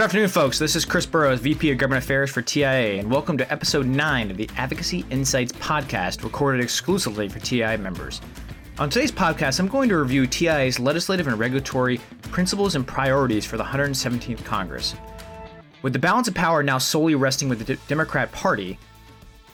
Good afternoon, folks. This is Chris Burrows, VP of Government Affairs for TIA, and welcome to episode 9 of the Advocacy Insights podcast, recorded exclusively for TIA members. On today's podcast, I'm going to review TIA's legislative and regulatory principles and priorities for the 117th Congress. With the balance of power now solely resting with the D- Democrat Party,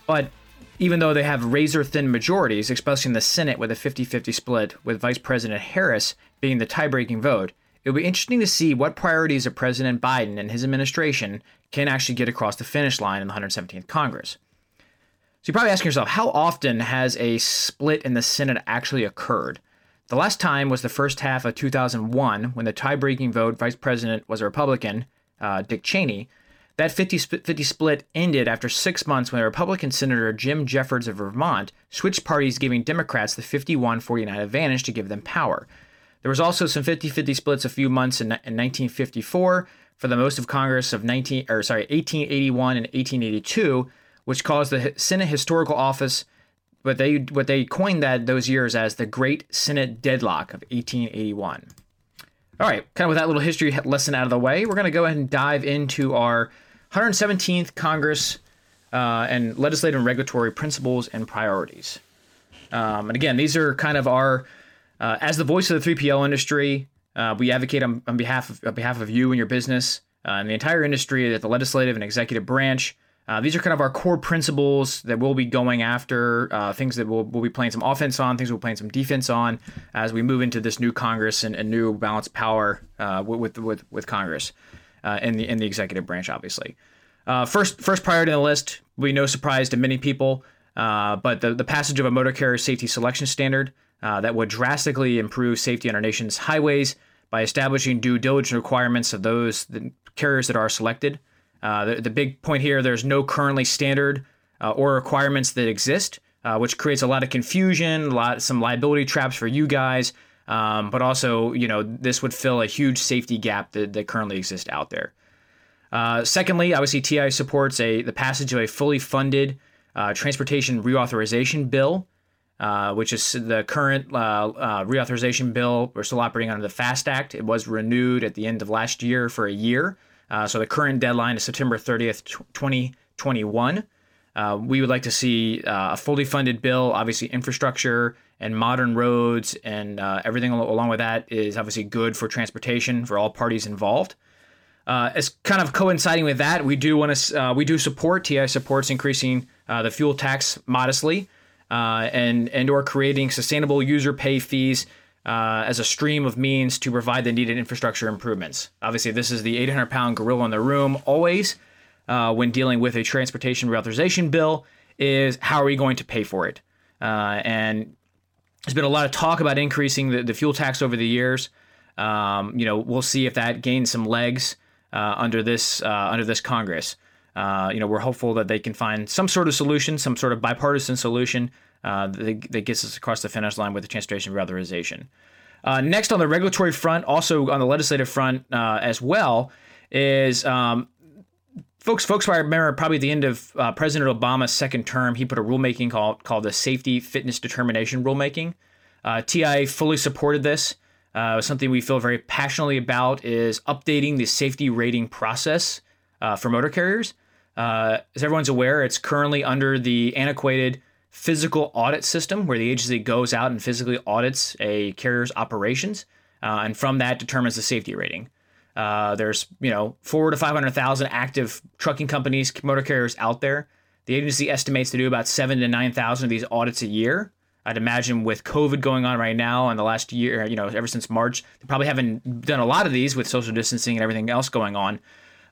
but even though they have razor thin majorities, especially in the Senate with a 50 50 split, with Vice President Harris being the tie breaking vote, It'll be interesting to see what priorities of President Biden and his administration can actually get across the finish line in the 117th Congress. So you're probably asking yourself, how often has a split in the Senate actually occurred? The last time was the first half of 2001 when the tie breaking vote, Vice President was a Republican, uh, Dick Cheney. That 50 50 split ended after six months when Republican Senator Jim Jeffords of Vermont switched parties, giving Democrats the 51 49 advantage to give them power. There was also some 50-50 splits a few months in, in 1954 for the most of Congress of 19 or sorry 1881 and 1882, which caused the Senate Historical Office but they what they coined that those years as the Great Senate Deadlock of 1881. All right, kind of with that little history lesson out of the way, we're going to go ahead and dive into our 117th Congress uh, and legislative and regulatory principles and priorities. Um, and again, these are kind of our uh, as the voice of the 3PL industry, uh, we advocate on, on, behalf of on behalf of you and your business uh, and the entire industry at the legislative and executive branch. Uh, these are kind of our core principles that we'll be going after, uh, things that we'll, we'll be playing some offense on, things we'll be playing some defense on as we move into this new Congress and, a new balanced power uh, with, with, with Congress in, the, in the executive branch, obviously. first, first priority on the list will be no surprise to many people, but the, the passage of a motor carrier safety selection standard uh, that would drastically improve safety on our nation's highways by establishing due diligence requirements of those the carriers that are selected. Uh, the, the, big point here there's no currently standard uh, or requirements that exist, uh, which creates a lot of confusion, lot some liability traps for you guys. Um, but also, you know, this would fill a huge safety gap that, that currently exists out there. Uh, secondly, obviously, TI supports a the passage of a fully funded uh, transportation reauthorization bill uh, which is the current uh, uh, reauthorization bill. We're still operating under the FAST Act. It was renewed at the end of last year for a year. Uh, so the current deadline is September 30th, 2021. Uh, we would like to see a fully funded bill. Obviously, infrastructure and modern roads and everything along with that is obviously good for transportation for all parties involved. As kind of coinciding with that, we do want to we do support TI supports increasing the fuel tax modestly uh, and and or creating sustainable user pay fees uh, as a stream of means to provide the needed infrastructure improvements. Obviously, this is the 800 pound gorilla in the room always uh, when dealing with a transportation reauthorization bill is how are we going to pay for it? Uh, and there's been a lot of talk about increasing the, the fuel tax over the years. Um, you know, we'll see if that gains some legs uh, under this uh, under this Congress. Uh, you know, we're hopeful that they can find some sort of solution, some sort of bipartisan solution uh, that, that, gets us across the finish line with the transportation reauthorization. Uh, next, on the regulatory front, also on the legislative front uh, as well, is um, folks. Folks, I remember probably at the end of uh, President Obama's second term, he put a rulemaking called called the Safety Fitness Determination Rulemaking. Uh, TI fully supported this. something we feel very passionately about is updating the safety rating process for motor carriers. Uh, as everyone's aware, it's currently under the antiquated physical audit system where the agency goes out and physically audits a carrier's operations uh, and from that determines the safety rating. Uh, there's you know four to five hundred thousand active trucking companies, motor carriers out there. The agency estimates to do about seven to nine thousand of these audits a year. I'd imagine with COVID going on right now and the last year, you know, ever since March, they probably haven't done a lot of these with social distancing and everything else going on.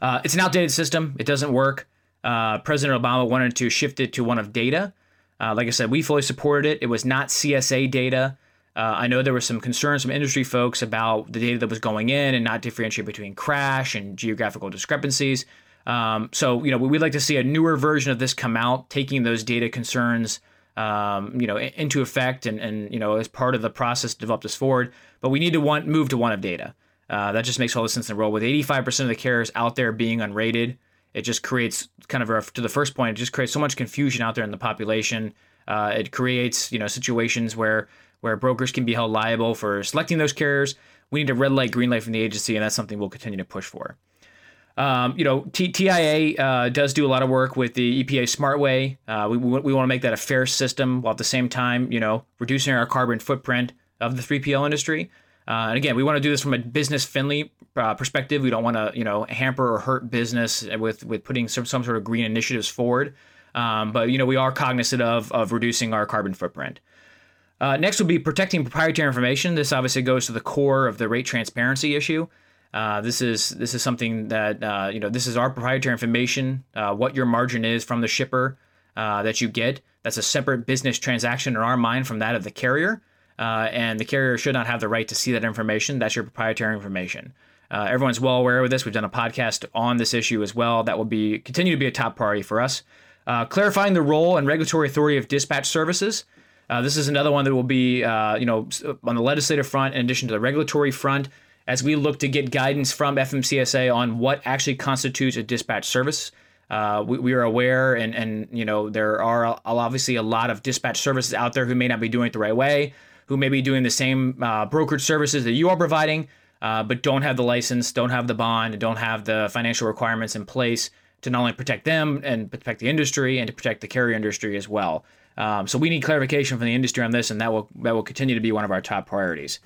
Uh, it's an outdated system. It doesn't work. Uh, President Obama wanted to shift it to one of data. Uh, like I said, we fully supported it. It was not CSA data. Uh, I know there were some concerns from industry folks about the data that was going in and not differentiate between crash and geographical discrepancies. Um, so, you know, we'd like to see a newer version of this come out, taking those data concerns, um, you know, into effect and, and, you know, as part of the process to develop this forward. But we need to want, move to one of data. Uh, that just makes all the sense in the world. With 85% of the carriers out there being unrated, it just creates kind of a, to the first point. It just creates so much confusion out there in the population. Uh, it creates you know situations where where brokers can be held liable for selecting those carriers. We need a red light, green light from the agency, and that's something we'll continue to push for. Um, you know, T- TIA uh, does do a lot of work with the EPA Smart Way. Uh, we we, we want to make that a fair system while at the same time, you know, reducing our carbon footprint of the 3PL industry. Uh, and again, we want to do this from a business friendly uh, perspective. We don't want to, you know, hamper or hurt business with with putting some, some sort of green initiatives forward. Um, but you know, we are cognizant of of reducing our carbon footprint. Uh, next will be protecting proprietary information. This obviously goes to the core of the rate transparency issue. Uh, this is this is something that uh, you know this is our proprietary information. Uh, what your margin is from the shipper that you get. That's a separate business transaction in our mind from that of the carrier, uh, and the carrier should not have the right to see that information. That's your proprietary information. Uh, everyone's well aware of this. We've done a podcast on this issue as well. That will be continue to be a top priority for us. clarifying the role and regulatory authority of dispatch services. this is another one that will be, you know, on the legislative front, in addition to the regulatory front as we look to get guidance from FMCSA on what actually constitutes a dispatch service. Uh, we, we, are aware, and and you know there are obviously a lot of dispatch services out there who may not be doing it the right way, who may be doing the same uh, brokerage services that you are providing, uh, but don't have the license, don't have the bond, don't have the financial requirements in place to not only protect them and protect the industry and to protect the carrier industry as well. Um, so we need clarification from the industry on this, and that will that will continue to be one of our top priorities.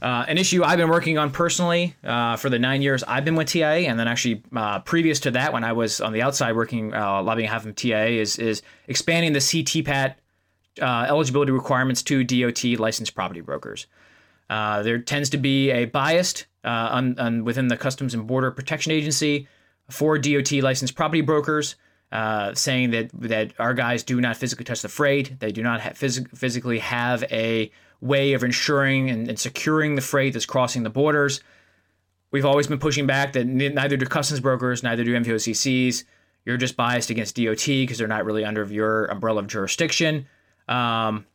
Uh, an issue I've been working on personally uh, for the nine years I've been with TIA, and then actually uh, previous to that, when I was on the outside working uh, lobbying half of TIA, is is expanding the CTPAT uh, eligibility requirements to DOT licensed property brokers. Uh, there tends to be a bias on, on, within the Customs and Border Protection Agency for DOT licensed property brokers. saying that that our guys do not physically touch the freight, they do not ha- phys- physically have a way of ensuring and, and securing the freight that's crossing the borders. We've always been pushing back that neither do customs brokers, neither do NVOCCs. You're just biased against DOT because they're not really under your umbrella of jurisdiction. Um,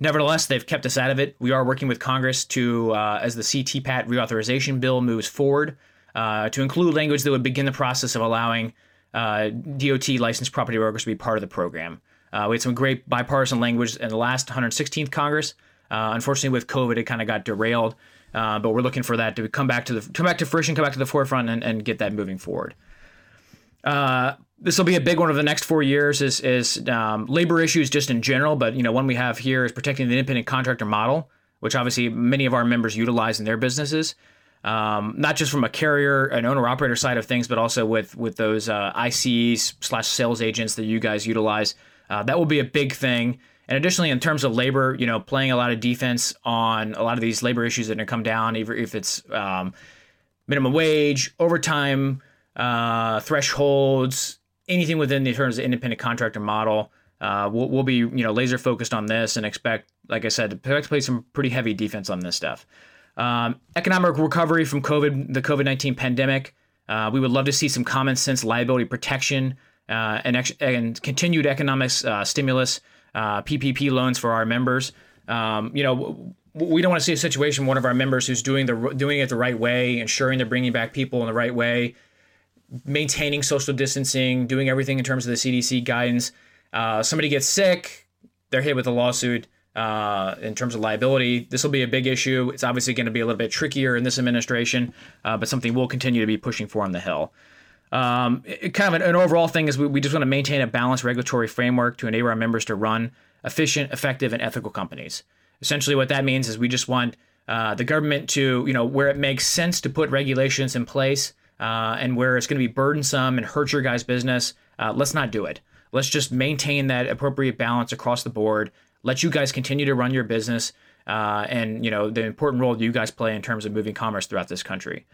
nevertheless, they've kept us out of it. We are working with Congress to, uh, as the CTPAT reauthorization bill moves forward, uh, to include language that would begin the process of allowing uh, DOT licensed property brokers to be part of the program. Uh, we had some great bipartisan language in the last 116th Congress. Uh, unfortunately, with COVID, it kind of got derailed. Uh, but we're looking for that to come back to the come back to fruition, come back to the forefront, and, and get that moving forward. This will be a big one of the next four years. Is is um, labor issues just in general, but you know one we have here is protecting the independent contractor model, which obviously many of our members utilize in their businesses. Um, not just from a carrier and owner operator side of things, but also with with those uh, ICs slash sales agents that you guys utilize. Uh, that will be a big thing. And additionally, in terms of labor, you know, playing a lot of defense on a lot of these labor issues that are come down, even if it's um, minimum wage, overtime, uh, thresholds, anything within the terms of independent contractor model. Uh, we'll, we'll, be, you know, laser focused on this and expect, like I said, to play some pretty heavy defense on this stuff. Um, economic recovery from COVID, the COVID nineteen pandemic. Uh, we would love to see some common sense liability protection uh, and, ex- and continued economic uh, stimulus uh, PPP loans for our members. Um, you know, we don't want to see a situation one of our members who's doing the doing it the right way, ensuring they're bringing back people in the right way, maintaining social distancing, doing everything in terms of the CDC guidance. Uh, somebody gets sick, they're hit with a lawsuit. Uh, in terms of liability, this will be a big issue. It's obviously going to be a little bit trickier in this administration, uh, but something we'll continue to be pushing for on the Hill. Um, it, kind of an, an, overall thing is we, we just want to maintain a balanced regulatory framework to enable our members to run efficient, effective, and ethical companies. Essentially, what that means is we just want uh, the government to, you know, where it makes sense to put regulations in place uh, and where it's going to be burdensome and hurt your guys' business, uh, let's not do it. Let's just maintain that appropriate balance across the board. Let you guys continue to run your business uh, and, you know, the important role you guys play in terms of moving commerce throughout this country.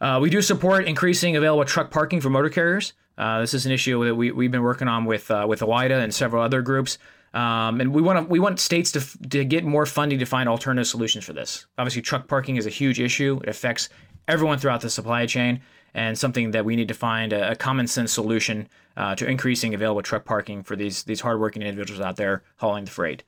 Uh, we do support increasing available truck parking for motor carriers. Uh, this is an issue that we, we've been working on with uh, with OOIDA and several other groups. Um, and we want to we want states to, to get more funding to find alternative solutions for this. Obviously, truck parking is a huge issue. It affects everyone throughout the supply chain, and something that we need to find a, a common sense solution uh, to increasing available truck parking for these these hardworking individuals out there hauling the freight.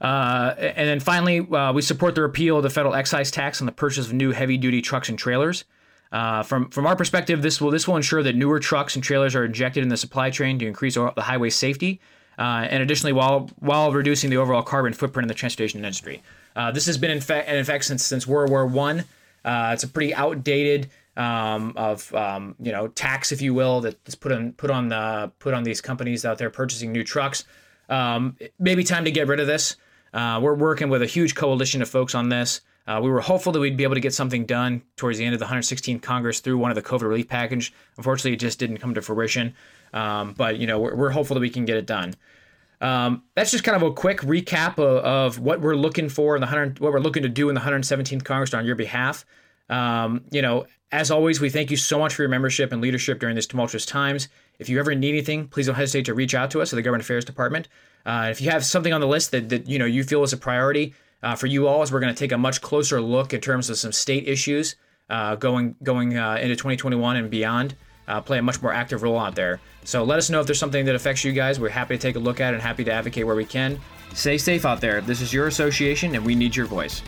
Uh, and then finally, uh, we support the repeal of the federal excise tax on the purchase of new heavy duty trucks and trailers. Uh, from from our perspective, this will this will ensure that newer trucks and trailers are injected in the supply chain to increase the highway safety, uh, and additionally, while while reducing the overall carbon footprint in the transportation industry. Uh, this has been in fact in effect since since World War One. Uh, it's a pretty outdated um, of um, you know tax, if you will, that's put on put on the put on these companies out there purchasing new trucks. Um, maybe time to get rid of this. Uh, we're working with a huge coalition of folks on this. Uh, we were hopeful that we'd be able to get something done towards the end of the 116th Congress through one of the COVID relief package. Unfortunately, it just didn't come to fruition. Um, but you know, we're, we're, hopeful that we can get it done. Um, that's just kind of a quick recap of, of, what we're looking for in the 100, what we're looking to do in the 117th Congress on your behalf. Um, you know, as always, we thank you so much for your membership and leadership during these tumultuous times. If you ever need anything, please don't hesitate to reach out to us at the Government Affairs Department. Uh, if you have something on the list that, that you know you feel is a priority uh, for you all, as we're going to take a much closer look in terms of some state issues uh, going going uh, into 2021 and beyond. Uh, play a much more active role out there. So let us know if there's something that affects you guys. We're happy to take a look at it and happy to advocate where we can. Stay safe out there. This is your association, and we need your voice.